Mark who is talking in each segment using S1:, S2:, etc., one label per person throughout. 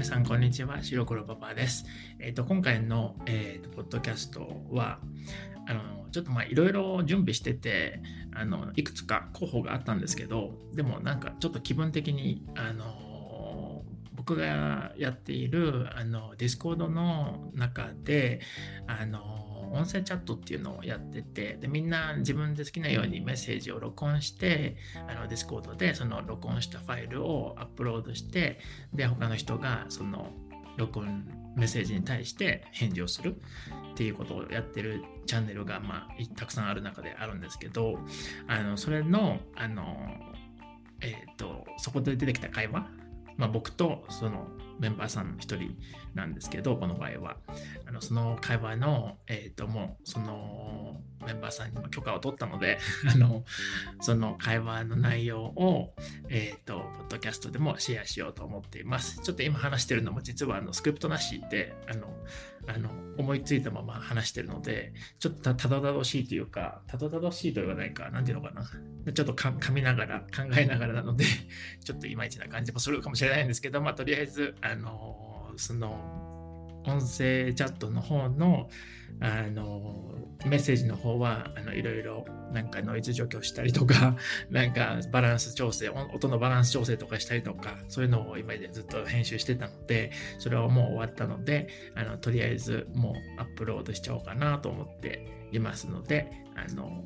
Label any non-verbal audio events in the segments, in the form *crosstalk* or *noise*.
S1: 皆さん、こんにちは。白黒パパです。えっ、ー、と、今回の、えーと、ポッドキャストは、あの、ちょっとまあ、いろいろ準備してて、あの、いくつか候補があったんですけど、でもなんかちょっと気分的に、あの、僕がやっている、あの、 Discord の中で、あの、音声チャットっていうのをやっててでみんな自分で好きなようにメッセージを録音してあの Discord でその録音したファイルをアップロードしてで他の人がその録音メッセージに対して返事をするっていうことをやってるチャンネルが、まあ、たくさんある中であるんですけどあのそれのあの、えーとそこで出てきた会話まあ、僕とそのメンバーさんの一人なんですけど、この場合は。あのその会話の、えっ、ー、と、もう、そのメンバーさんにも許可を取ったので、*laughs* あの、その会話の内容を、えっ、ー、と、ポッドキャストでもシェアしようと思っています。ちょっと今話してるのも実はあのスクリプトなしで、あの、あの思いついたまま話してるので、ちょっとたどたどしいというか、たどたどしいと言わないか、なんていうのかな。ちょっと噛みながら、考えながらなので、ちょっといまいちな感じもするかもしれないんですけど、まあ、とりあえず、ああの、その、音声チャットの方の、あの、メッセージの方は、あの、いろいろ、なんかノイズ除去したりとか、*laughs* なんかバランス調整、音のバランス調整とかしたりとか、そういうのを今でずっと編集してたので、それはもう終わったので、あの、とりあえずもうアップロードしちゃおうかなと思っていますので、あの、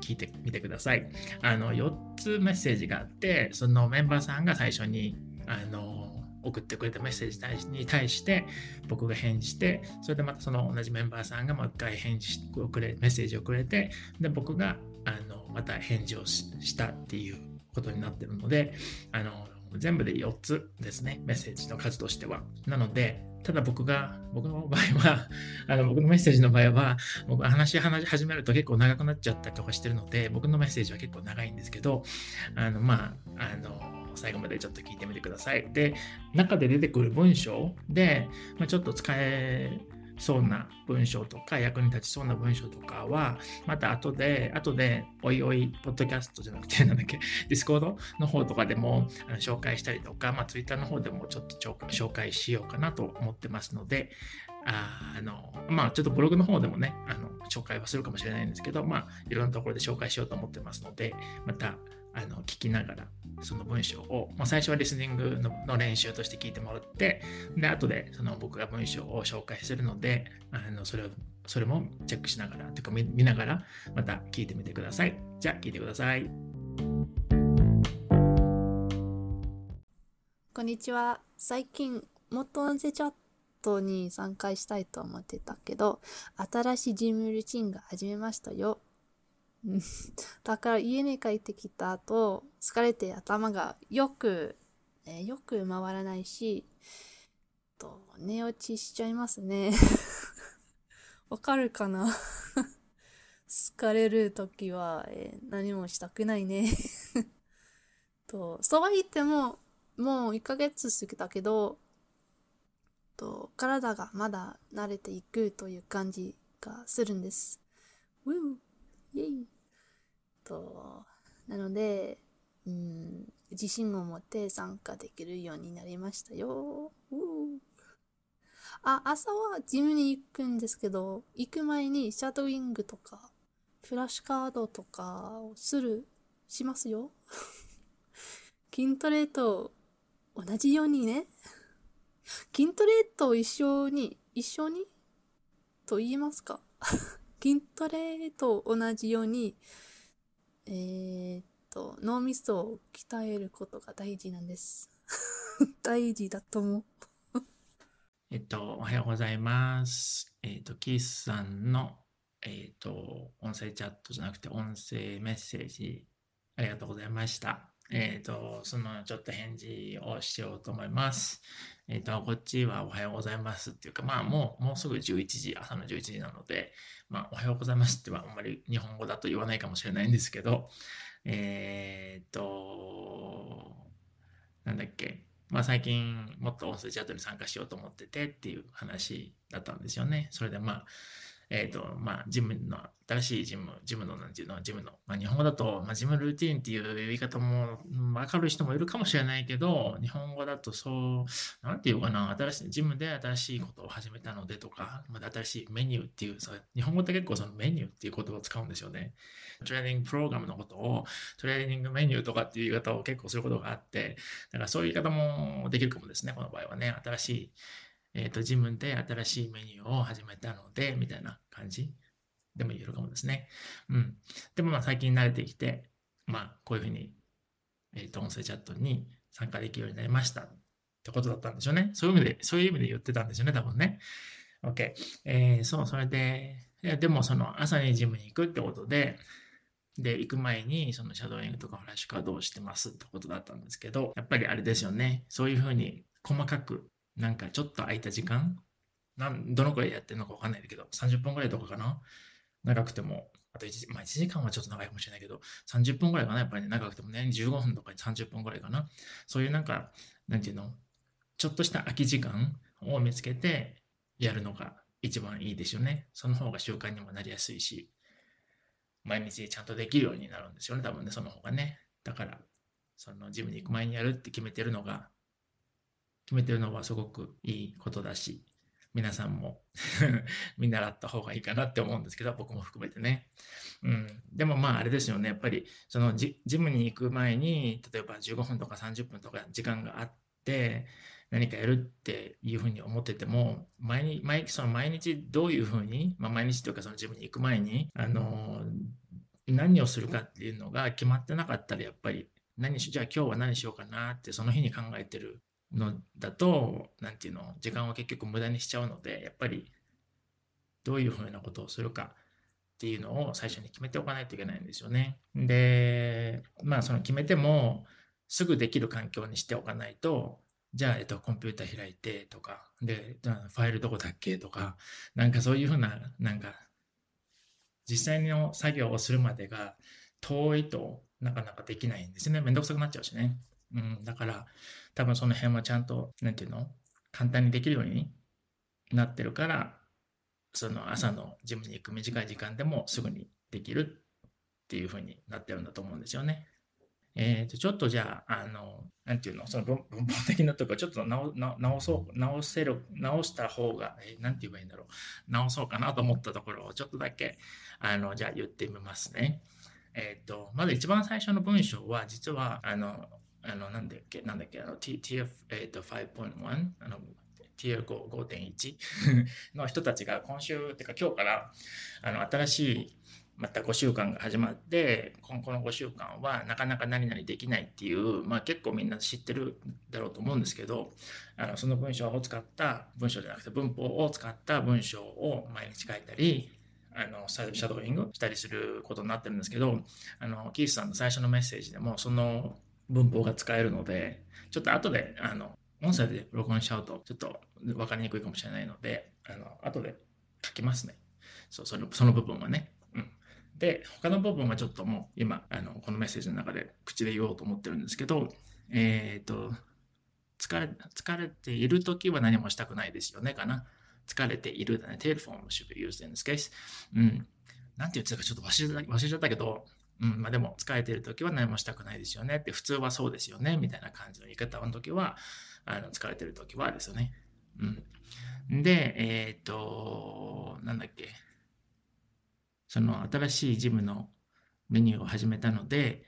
S1: 聞いてみてください。あの、4つメッセージがあって、そのメンバーさんが最初に、あの、送ってくれたメッセージに対して僕が返事してそれでまたその同じメンバーさんがもう一回返事をくれメッセージをくれてで僕があのまた返事をしたっていうことになってるのであの全部で4つですねメッセージの数としては。なのでただ僕が、僕の場合は、*laughs* あの僕のメッセージの場合は、僕話し始めると結構長くなっちゃったりとかしてるので、僕のメッセージは結構長いんですけど、あの、まあ、あの、最後までちょっと聞いてみてください。で、中で出てくる文章で、まあ、ちょっと使えそうな文章とか役に立ちそうな文章とかはまた後で後でおいおいポッドキャストじゃなくてなんだっけ？*laughs* Discord の方とかでもあの紹介したりとか、まあ、ツイッターの方でもちょっと紹介しようかなと思ってますのであのまあちょっとブログの方でもねあの紹介はするかもしれないんですけどまあいろんなところで紹介しようと思ってますのでまたあの聞きながらその文章を、まあ、最初はリスニングのの練習として聞いてもらってで後でその僕が文章を紹介するのであのそれをそれもチェックしながらというか見見ながらまた聞いてみてください。じゃあ聞いてください。
S2: こんにちは。最近もっと音声チャットに参加したいと思ってたけど新しいジムルーチンが始めましたよ。*laughs* だから家に帰ってきた後、疲れて頭がよく、え、よく回らないし、と寝落ちしちゃいますね。*laughs* わかるかな？*laughs* 疲れるときは、えー、何もしたくないねと、そうは言っても、もう1ヶ月過ぎたけど、と体がまだ慣れていくという感じがするんです。ウーイェイと、なので、うん、自信を持って参加できるようになりましたよ。あ、朝はジムに行くんですけど、行く前にシャドウイングとか、フラッシュカードとかをする、しますよ。*laughs* 筋トレと同じようにね。筋トレと一緒に、一緒に？と言いますか筋トレと同じように、えー、っと、脳みそを鍛えることが大事なんです。*laughs* 大事だと思う。*laughs*
S1: えっと、おはようございます。えっと、キースさんの、えっと、音声チャットじゃなくて音声メッセージ、ありがとうございました。えっ、と、そのちょっと返事をしようと思います。えっ、と、こっちはおはようございますっていうか、まあもう、もうすぐ11時、朝の11時なので、まあおはようございますってはあんまり日本語だと言わないかもしれないんですけど、えっ、と、なんだっけ、まあ最近もっと音声チャットに参加しようと思っててっていう話だったんですよね。それでまあ、えっ、ー、と、まあ、ジムの、新しいジム、ジムの、なんていうのは、ジムの、まあ、日本語だと、まあ、ジムルーティンっていう言い方も、わかる人もいるかもしれないけど、日本語だとそう、なんていうかな、新しい、ジムで新しいことを始めたのでとか、まあ、新しいメニューっていう、さ、日本語って結構そのメニューっていう言葉を使うんですよね。トレーニングプログラムのことを、トレーニングメニューとかっていう言い方を結構することがあって、だからそういう言い方もできるかもですね、この場合はね。新しい、えっ、ー、と、ジムで新しいメニューを始めたので、みたいな感じでも言えるかもですね。うん。でもまあ最近慣れてきて、まあこういうふうに、えっ、ー、と、音声チャットに参加できるようになりましたってことだったんでしょうね。そういう意味で、そういう意味で言ってたんですよね、多分ね。OK。えー、そう、それで、いやでもその朝にジムに行くってことで、で、行く前にそのシャドーイングとかフラッシュカードをしてますってことだったんですけど、やっぱりあれですよね。そういうふうに細かく、なんかちょっと空いた時間、なんどのくらいやってるのかわかんないけど、30分くらいとかかな？長くても、あと1時,、まあ、1時間はちょっと長いかもしれないけど、30分くらいかな、やっぱりね、長くてもね、15分とか30分くらいかな？そういうなんか、なんていうの、ちょっとした空き時間を見つけてやるのが一番いいですよね。その方が習慣にもなりやすいし、毎日ちゃんとできるようになるんですよね、多分ね、その方がね。だから、そのジムに行く前にやるって決めてるのが、決めてるのはすごくいいことだし、皆さんも *laughs* 見習った方がいいかなって思うんですけど、僕も含めてね。うん。でもまああれですよね。やっぱり、そのジムに行く前に、例えば15分とか30分とか時間があって、何かやるっていうふうに思ってても、毎日、毎その毎日どういうふうに、まあ毎日というかそのジムに行く前に、あの、何をするかっていうのが決まってなかったら、やっぱり、何し、じゃあ今日は何しようかなってその日に考えてるのだと、なんていうの、時間を結局無駄にしちゃうので、やっぱり、どういうふうなことをするかっていうのを最初に決めておかないといけないんですよね。で、まあその決めても、すぐできる環境にしておかないと、じゃあ、えっと、コンピューター開いてとか、で、ファイルどこだっけとか、なんかそういうふうな、なんか、実際の作業をするまでが遠いとなかなかできないんですね。めんどくさくなっちゃうしね。うん、だから、多分その辺はちゃんと、なんていうの？簡単にできるようになってるから、その朝のジムに行く短い時間でもすぐにできるっていうふうになってるんだと思うんですよね。えっ、ー、と、ちょっとじゃあ、あの、なんていうの、その文法的なとこ、ちょっと直直そう、直せる、直した方が、えー、なんて言えばいいんだろう？直そうかなと思ったところを、ちょっとだけ、あの、じゃあ言ってみますね。えっ、ー、と、まず一番最初の文章は、実は、あの、あの、なんだっけ、なんだっけ、あの、TF、えっ、ー、と、5.1、あの、Tier 5.1 *laughs* の人たちが今週、てか今日から、あの、新しい、また5週間が始まって、この5週間はなかなか何々できないっていう、まあ結構みんな知ってるだろうと思うんですけど、あのその文章を使った、文章じゃなくて文法を使った文章を毎日書いたり、あの、シャドーイングしたりすることになってるんですけど、あの、キースさんの最初のメッセージでもその文法が使えるので、ちょっと後で、あの、音声で録音しちゃうとちょっと分かりにくいかもしれないので、あの、後で書きますね。そう、その、その部分はね。で、他の部分はちょっともう今、あの、このメッセージの中で口で言おうと思ってるんですけど、えっ、ー、と、疲れ、疲れている時は何もしたくないですよね、かな。疲れているだね。telephone should be used in this case. うん。なんて言ってたかちょっと忘れちゃったけど、うん、まあでも疲れてる時は何もしたくないですよねって普通はそうですよねみたいな感じの言い方の時は、あの疲れてる時はですよね。うん。で、えっ、ー、と、なんだっけ。その新しいジムのメニューを始めたので、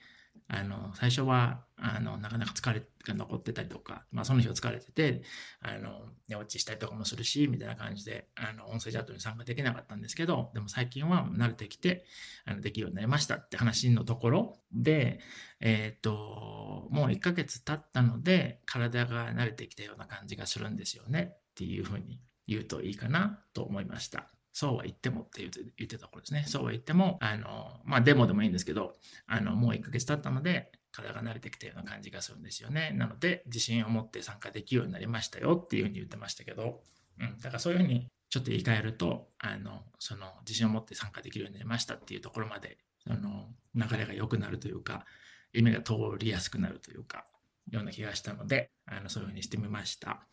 S1: あの、最初は、あの、なかなか疲れが残ってたりとか、まあ、その日は疲れてて、あの、寝落ちしたりとかもするし、みたいな感じで、あの、音声チャットに参加できなかったんですけど、でも最近は慣れてきて、あの、できるようになりましたって話のところで、えっ、ー、と、もう1ヶ月経ったので、体が慣れてきたような感じがするんですよねっていうふうに言うといいかなと思いました。そうは言ってもって言って言ってたところですね。そうは言っても、あの、まあ、デモでもいいんですけど、あの、もう1ヶ月経ったので、体が慣れてきたような感じがするんですよね。なので、自信を持って参加できるようになりましたよっていうふうに言ってましたけど、うん、だからそういうふうにちょっと言い換えると、あの、その、自信を持って参加できるようになりましたっていうところまで、その、流れが良くなるというか、夢が通りやすくなるというか、ような気がしたので、あの、そういうふうにしてみました。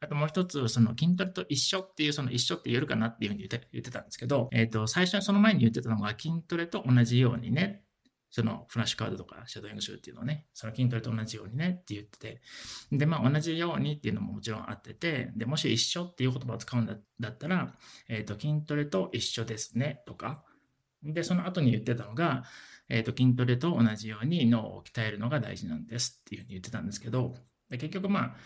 S1: あともう一つ、その筋トレと一緒っていう、その一緒って言えるかなっていうふうに言って言ってたんですけど、えっ、ー、と、最初にその前に言ってたのが筋トレと同じようにね、そのフラッシュカードとかシャドーイング集っていうのをね、その筋トレと同じようにねって言ってて、で、まあ同じようにっていうのももちろんあってて、で、もし一緒っていう言葉を使うんだだったら、えっ、ー、と、筋トレと一緒ですねとか、で、その後に言ってたのが、えっ、ー、と、筋トレと同じように脳を鍛えるのが大事なんですっていうふうに言ってたんですけど、で結局まあ、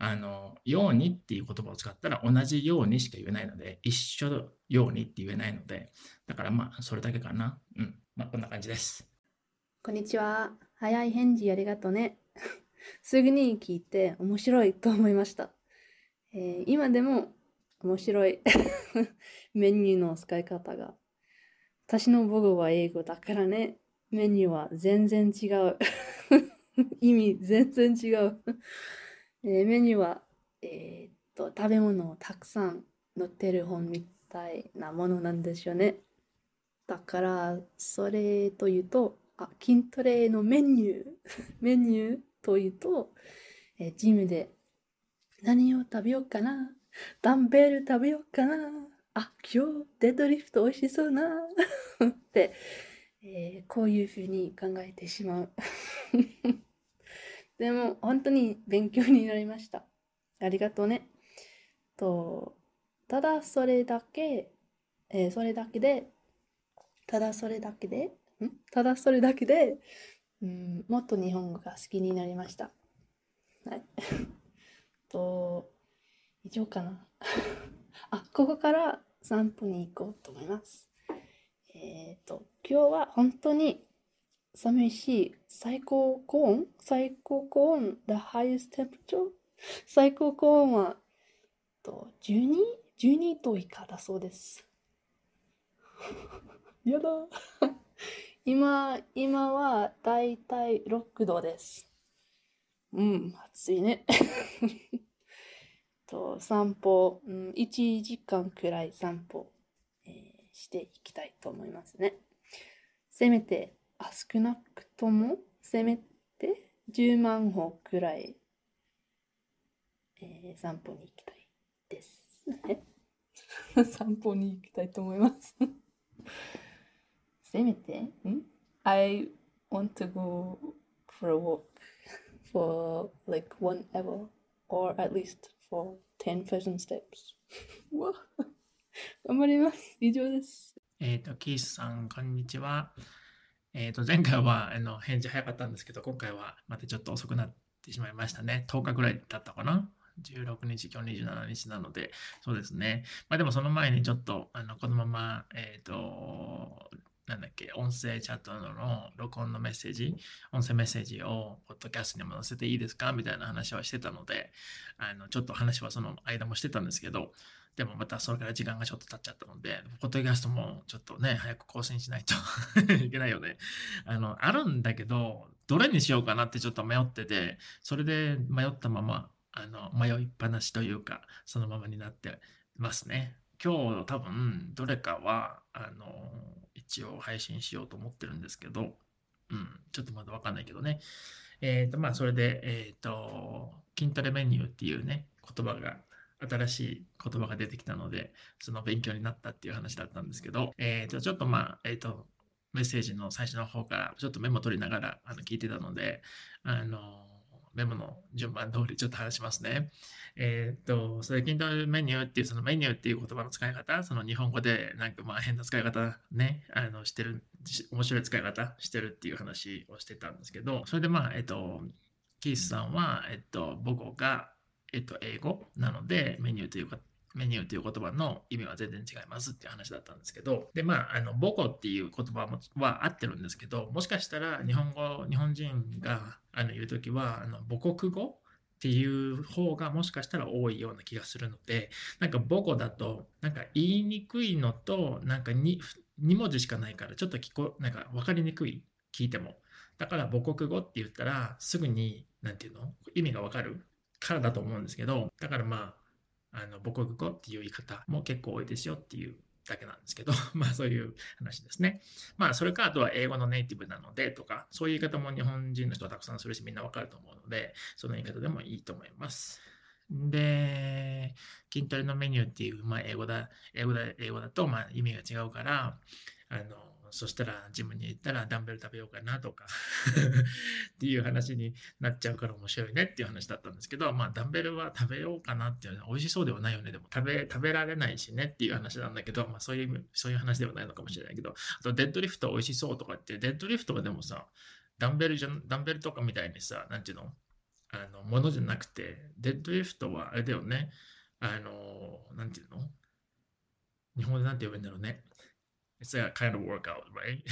S1: あの、ようにっていう言葉を使ったら同じようにしか言えないので、一緒ようにって言えないので、だからまあ、それだけかな。うん。まあ、こんな感じです。
S2: こんにちは。早い返事ありがとうね。*laughs* すぐに聞いて面白いと思いました。えー、今でも面白い *laughs* メニューの使い方が。私の母語は英語だからね。メニューは全然違う。*laughs* 意味全然違う。えー、メニューは、えー、っと、食べ物をたくさん載ってる本みたいなものなんですよね。だから、それというと、あ、筋トレのメニュー、*laughs* メニューというと、え、ジムで何を食べようかなダンベル食べようかなあ、今日デッドリフト美味しそうなって、えー、こういうふうに考えてしまう。*laughs* でも本当に勉強になりました。ありがとうね。と、ただそれだけ、えー、それだけで、ただそれだけで、んただそれだけで、うん、もっと日本語が好きになりました。はい。*laughs* と、以上かな。*laughs* あ、ここから散歩に行こうと思います。えっ、ー、と、今日は本当に寒いし、最高高温？最高高温 ?The highest temperature? 最高高温は、と 12?12 度以下だそうです。やだ今、今はだいたい6度です。うん、暑いね。*laughs* と散歩、うん、1時間くらい散歩、えー、していきたいと思いますね。せめてあ少なくともせめて10万歩くらい、えー、散歩に行きたいですね。*laughs* *laughs* 散歩に行きたいと思いますせめて、ん ?I want to go for a walk for like one hour or at least for 10,000 steps. *laughs* 頑張ります。以上です。
S1: えっ、と、キースさん、こんにちは。えっ、ー、と、前回はあの返事早かったんですけど、今回はまたちょっと遅くなってしまいましたね。10日ぐらいだったかな？16日、今日27日なので、そうですね。まあでもその前にちょっと、あの、このまま、えっ、ー、と、なんだっけ、音声チャットの録音のメッセージ、音声メッセージをポッドキャストにも載せていいですかみたいな話はしてたので、あの、ちょっと話はその間もしてたんですけど、でもまたそれから時間がちょっと経っちゃったので、ポッドキャストもちょっとね、早く更新しないと *laughs* いけないよね。あの、あるんだけど、どれにしようかなってちょっと迷ってて、それで迷ったまま、あの、迷いっぱなしというか、そのままになってますね。今日多分、どれかは、あの、一応配信しようと思ってるんですけど、うん、ちょっとまだわかんないけどね。えっ、ー、と、まあ、それで、えっ、ー、と、筋トレメニューっていうね、言葉が新しい言葉が出てきたので、その勉強になったっていう話だったんですけど、えっ、ー、と、ちょっとまあ、えっ、と、メッセージの最初の方からちょっとメモ取りながらあの聞いてたので、あの、メモの順番通りちょっと話しますね。えっ、と、それ、Kindle メニューっていう、そのメニューっていう言葉の使い方、その日本語でなんかまあ変な使い方ね、あの、してる、面白い使い方してるっていう話をしてたんですけど、それでまあ、えっ、と、キースさんは、えっと、母語がえっと、英語なので、メニューというか、メニューという言葉の意味は全然違いますっていう話だったんですけど、で、まあ、あの、母語っていう言葉もは合ってるんですけど、もしかしたら日本語、日本人があの言うときは、あの母国語っていう方がもしかしたら多いような気がするので、なんか母語だと、なんか言いにくいのと、なんか 2, 2文字しかないから、ちょっと聞こ、なんか分かりにくい、聞いても。だから母国語って言ったら、すぐに、なんていうの？意味がわかるからだと思うんですけど、だからまあ、あの母国語っていう言い方も結構多いですよっていうだけなんですけど、*laughs* まあそういう話ですね。まあそれかあとは英語のネイティブなのでとか、そういう言い方も日本人の人はたくさんするしみんなわかると思うので、その言い方でもいいと思います。で、筋トレのメニューっていう、まあ、英語だ、英語だ、英語だと、まあ、意味が違うから、あの、そしたらジムに行ったらダンベル食べようかなとか *laughs* っていう話になっちゃうから面白いねっていう話だったんですけど、まあダンベルは食べようかなっていうのは美味しそうではないよね。でも食べ、食べられないしねっていう話なんだけど、まあそういう、そういう話ではないのかもしれないけど、あとデッドリフト美味しそうとかって、デッドリフトはでもさ、ダンベルじゃ、ダンベルとかみたいにさ、なんていうの？あの、ものじゃなくて、デッドリフトはあれだよね。あの、なんていうの？日本でなんて呼べんだろうね。It's a kind of workout, right?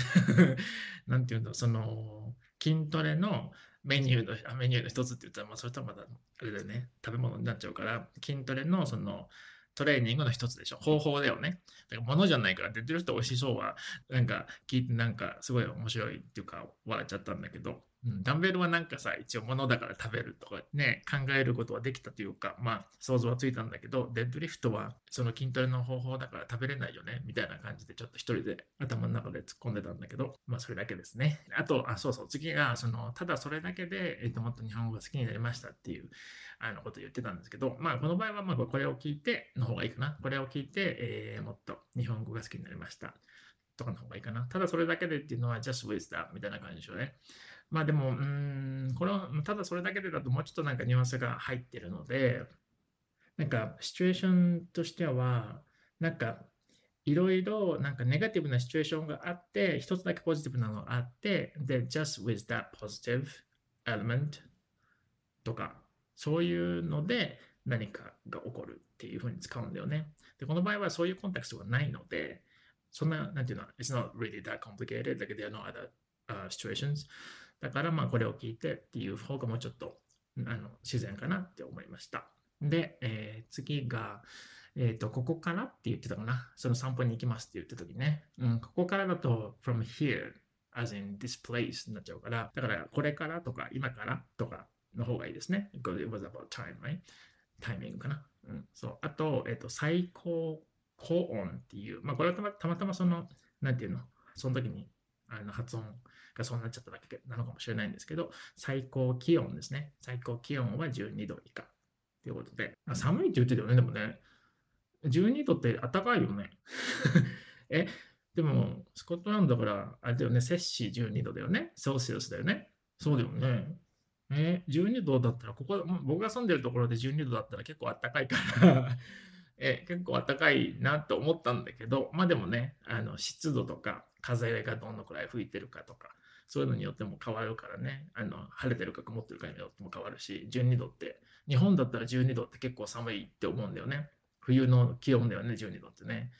S1: *laughs* なんていうの、その、筋トレのメニューの、メニューの一つって言ったら、まあ、それとはまだ、あれだよね、食べ物になっちゃうから、筋トレのその、トレーニングの一つでしょ。方法だよね。だから物じゃないから、出てる人美味しそうは、なんか聞いてなんかすごい面白いっていうか、笑っちゃったんだけど、うん、ダンベルはなんかさ、一応物だから食べるとかね、考えることはできたというか、まあ想像はついたんだけど、デッドリフトはその筋トレの方法だから食べれないよね、みたいな感じでちょっと一人で頭の中で突っ込んでたんだけど、まあそれだけですね。あと、あ、そうそう、次が、その、ただそれだけで、えっ、と、もっと日本語が好きになりましたっていう、あのこと言ってたんですけど、まあこの場合はまあこれを聞いての方がいいかな。これを聞いて、えー、もっと日本語が好きになりました。とかの方がいいかな。ただそれだけでっていうのは just with that みたいな感じでしょうね。まあでも、うん、これは、ただそれだけでだともうちょっとなんかニュアンスが入ってるので、なんかシチュエーションとしては、なんかいろいろなんかネガティブなシチュエーションがあって、一つだけポジティブなのがあって、で、just with that positive element とか、そういうので何かが起こるっていうふうに使うんだよね。で、この場合はそういうコンテクストがないので、そんな、なんていうの、it's not really that complicated, like there are no other、uh, situations. だからまあこれを聞いてっていう方がもうちょっとあの自然かなって思いました。で、えー、次が、えっ、ー、と、ここからって言ってたかな。その散歩に行きますって言った時ね。うん、ここからだと from here as in this place になっちゃうから、だからこれからとか今からとかの方がいいですね。Because it was about time, right? タイミングかな。うん、そう。あと、えっ、ー、と、最高高音っていう、まあこれはたまたまその、なんていうの、その時にあの発音がそうなっちゃっただけなのかもしれないんですけど、最高気温ですね。最高気温は12度以下ということで、寒いって言ってたよね、でもね。12度って暖かいよね。*laughs* え、でも、スコットランドから、あれだよね、摂氏12度だよね。セルシウスだよね。そうだよね。え12度だったら、ここ、僕が住んでるところで12度だったら結構暖かいから *laughs* え結構暖かいなと思ったんだけど、まあでもね、あの湿度とか風がどのくらい吹いてるかとか、そういうのによっても変わるからね、あの晴れてるか曇ってるかによっても変わるし、12度って、日本だったら12度って結構寒いって思うんだよね。冬の気温だよね、12度ってね。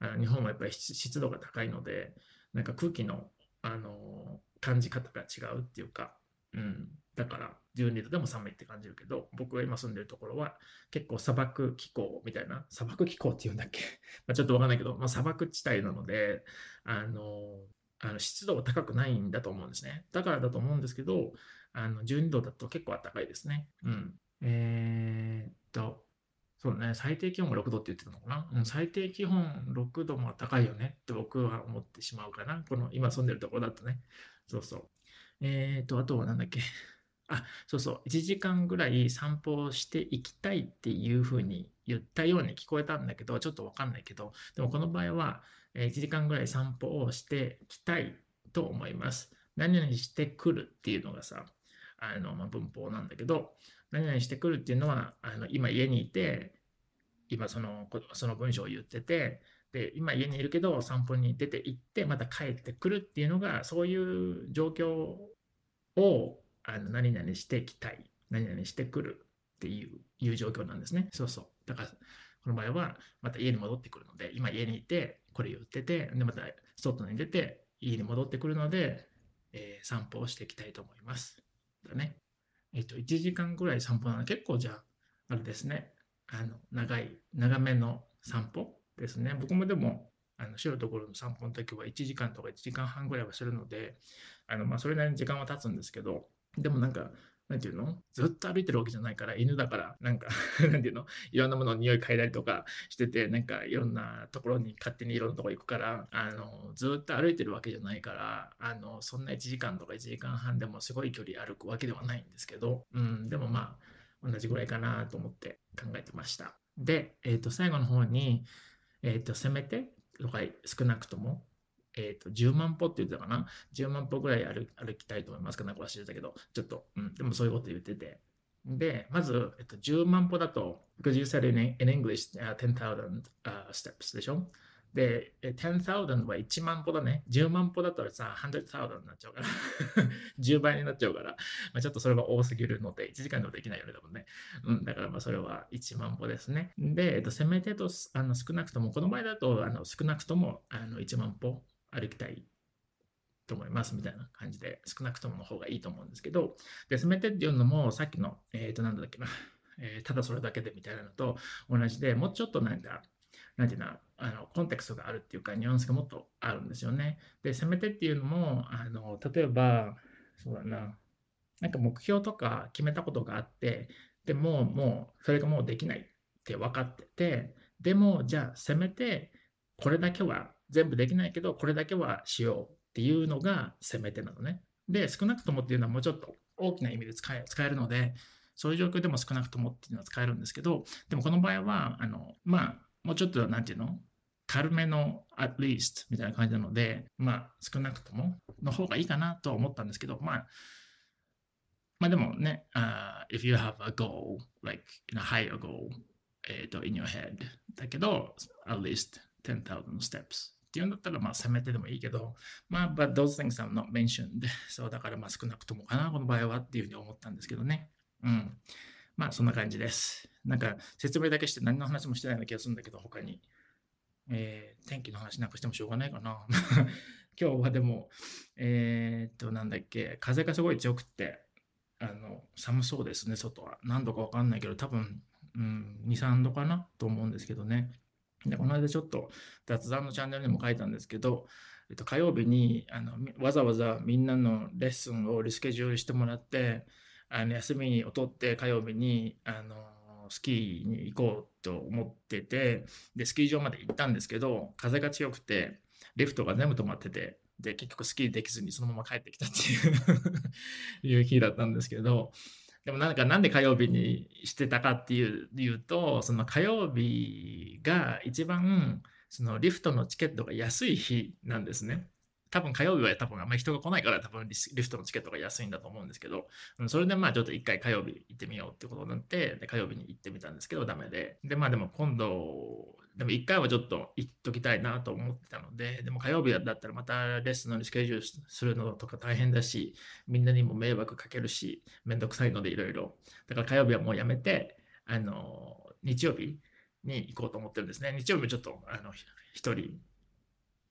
S1: あの日本はやっぱり湿度が高いので、なんか空気の、あの感じ方が違うっていうか、うん、だから12度でも寒いって感じるけど、僕が今住んでるところは結構砂漠気候みたいな、砂漠気候っていうんだっけ？*laughs* まちょっとわかんないけど、まあ、砂漠地帯なので、あの、あの湿度が高くないんだと思うんですね。だからだと思うんですけど、あの12度だと結構暖かいですね。うん。えー、っと、そうね、最低気温が6度って言ってたのかな。うん、最低気温6度も高いよねって僕は思ってしまうかな。この今住んでるところだとね。そうそう。えー、っと、あとはなんだっけ。あ、そうそう、1時間ぐらい散歩していきたいっていうふうに言ったように聞こえたんだけど、ちょっとわかんないけど、でもこの場合は、1時間ぐらい散歩をしてきたいと思います。何々してくるっていうのがさ、あの、まあ、文法なんだけど、何々してくるっていうのは、あの今家にいて、今そのその文章を言ってて、で、今家にいるけど散歩に出て行って、また帰ってくるっていうのが、そういう状況をあの何々してきたい、何々してくるっていういう状況なんですね。そうそう。だから、この場合は、また家に戻ってくるので、今家にいて、これ言ってて、で、また外に出て、家に戻ってくるので、えー、散歩をしていきたいと思います。だね。えっ、と、1時間ぐらい散歩なの、結構じゃあ、あれですね。あの、長い、長めの散歩ですね。僕もでも、あの、白いところの散歩の時は1時間とか1時間半ぐらいはするので、あの、まあ、それなりに時間は経つんですけど、でもなんか、なんていうの？ずっと歩いてるわけじゃないから、犬だから、なんか *laughs* なんていうの？いろんなものの匂い嗅いだりとかしてて、なんかいろんなところに勝手にいろんなとこ行くから、あの、ずっと歩いてるわけじゃないから、あの、そんな1時間とか1時間半でもすごい距離歩くわけではないんですけど、うん、でもまあ、同じぐらいかなと思って考えてました。で、えっ、と、最後の方に、えっ、と、せめて、とか少なくとも、えっ、と、10万歩って言ってたかな ?10 万歩ぐらい歩歩きたいと思いますかな？んか忘れたけど、ちょっと、うん、でもそういうこと言ってて。で、まず、えっと、10万歩だと、because you said in, in English、uh, 10,000、uh, steps でしょ？で、10,000は1万歩だね。10万歩だったらさ、100,000になっちゃうから。*laughs* 10倍になっちゃうから、まあ、ちょっとそれが多すぎるので、1時間でもできないよね、多分ね。うん、だからまあそれは1万歩ですね。で、えっと、せめてとあの少なくとも、この場合だとあの少なくともあの1万歩歩きたいと思いますみたいな感じで、少なくともの方がいいと思うんですけど、で、せめてっていうのも、さっきの、えっ、と、なんだっけな、*laughs* えーただそれだけでみたいなのと同じで、もうちょっとなんか、なんていうの、あの、コンテクストがあるっていうか、ニュアンスがもっとあるんですよね。で、せめてっていうのも、あの、例えば、そうだな、なんか目標とか決めたことがあって、でも、もう、それがもうできないって分かってて、でも、じゃあ、せめて、これだけは、全部できないけど、これだけはしようっていうのがせめてなのね。で、少なくともっていうのはもうちょっと大きな意味で使え使えるので、そういう状況でも少なくともっていうのは使えるんですけど、でもこの場合は、あの、まあ、もうちょっと、なんていうの？軽めの at least みたいな感じなので、まあ、少なくともの方がいいかなとは思ったんですけど、まあ、まあでもね、uh, if you have a goal, like in a higher goal, えっと、in your head だけど、at least 10,000 steps っていうんだったら、まあ、せめてでもいいけど、まあ、but those things are not mentioned. *laughs* そう、だからまあ少なくともかな、この場合はっていうふうに思ったんですけどね。うん。まあ、そんな感じです。なんか、説明だけして何の話もしてないような気がするんだけど、他に。えー天気の話なんかしてもしょうがないかな。*laughs* 今日はでも、えーっと、なんだっけ、風がすごい強くて、あの、寒そうですね、外は。何度かわかんないけど、多分、うん、2、3度かなと思うんですけどね。で、この間ちょっと雑談のチャンネルにも書いたんですけど、えっと、火曜日にあのわざわざみんなのレッスンをリスケジュールしてもらって、あの休みを取って火曜日にあのスキーに行こうと思ってて、で、スキー場まで行ったんですけど、風が強くて、リフトが全部止まってて、で、結局スキーできずにそのまま帰ってきたっていう *laughs* いう日だったんですけど、でもなんかなんで火曜日にしてたかっていう言うと、その火曜日が一番そのリフトのチケットが安い日なんですね。多分火曜日は多分あんまり人が来ないから多分リフトのチケットが安いんだと思うんですけど、それでまあちょっと一回火曜日行ってみようってことになって、で火曜日に行ってみたんですけどダメで。でまあでも今度、でも一回はちょっと行っときたいなと思ってたので、でも火曜日だったらまたレッスンのスケジュールするのとか大変だし、みんなにも迷惑かけるし、めんどくさいのでいろいろ。だから火曜日はもうやめて、あの、日曜日に行こうと思ってるんですね。日曜日もちょっと、あの、一人、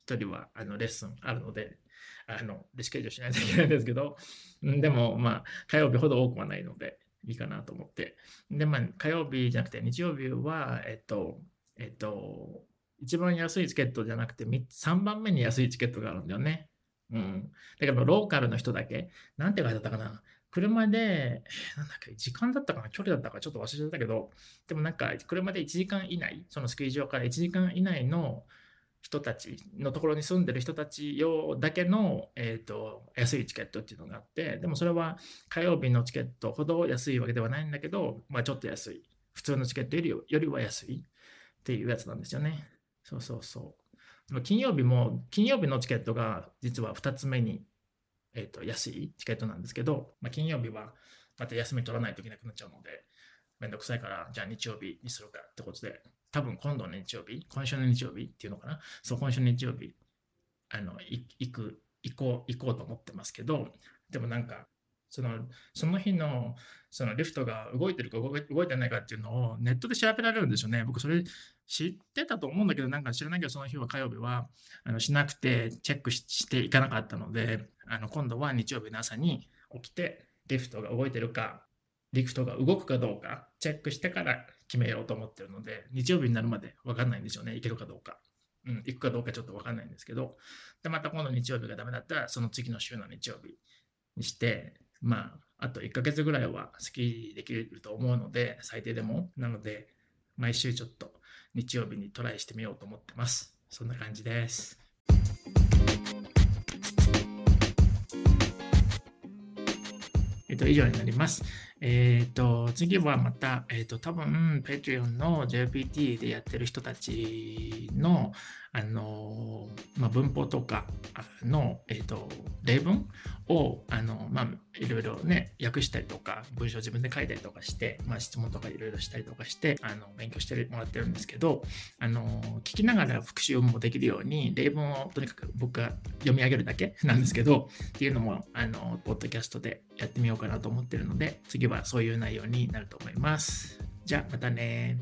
S1: 一人はあのレッスンあるので、あの、スケジュールしないといけないんですけど、でも、まあ、火曜日ほど多くはないので、いいかなと思って。で、まあ、火曜日じゃなくて、日曜日は、えっと、えっと、一番安いチケットじゃなくて、3番目に安いチケットがあるんだよね。うん。だけど、ローカルの人だけ、なんて書いてあったかな。車で、なんだっけ、時間だったかな、距離だったかちょっと忘れちゃったけど、でもなんか、車で1時間以内、そのスキー場から1時間以内の人たちのところに住んでる人たち用だけの、えっと、安いチケットっていうのがあって、でもそれは火曜日のチケットほど安いわけではないんだけど、まあちょっと安い。普通のチケットよりよりは安いっていうやつなんですよね。そうそうそう。金曜日も、金曜日のチケットが実は2つ目に、えっと安いチケットなんですけど、まあ、金曜日はまた休み取らないといけなくなっちゃうので、めんどくさいから、じゃあ日曜日にするかってことで、多分今度の日曜日、今週の日曜日っていうのかな、そう、今週の日曜日、あの、行く、行こう、行こうと思ってますけど、でもなんか、その、その日の、そのリフトが動いてるか動いてないかっていうのをネットで調べられるんですよね。僕それ知ってたと思うんだけど、なんか知らないけど、その日は火曜日は、あの、しなくて、チェックししていかなかったので、あの、今度は日曜日の朝に起きて、リフトが動いてるか、リフトが動くかどうか、チェックしてから決めようと思ってるので、日曜日になるまで分かんないんですよね。行けるかどうか。うん、行くかどうかちょっと分かんないんですけど、で、また今度日曜日がダメだったら、その次の週の日曜日にして、まあ、あと1ヶ月ぐらいはスキーできると思うので、最低でも。なので、毎週ちょっと日曜日にトライしてみようと思ってます。そんな感じです。えっと、以上になります。えっ、と、次はまた、えっ、と、多分、Patreon の JPT でやってる人たちの、あの、まあ、文法とかの、えっ、と、例文を、あの、まあ、いろいろね、訳したりとか、文章自分で書いたりとかして、まあ、質問とかいろいろしたりとかして、あの、勉強してもらってるんですけど、あの、聞きながら復習もできるように、例文をとにかく僕が読み上げるだけなんですけど、っていうのも、あの、ポッドキャストでやってみようかなと思ってるので、次ははそういう内容になると思います。じゃあ、またね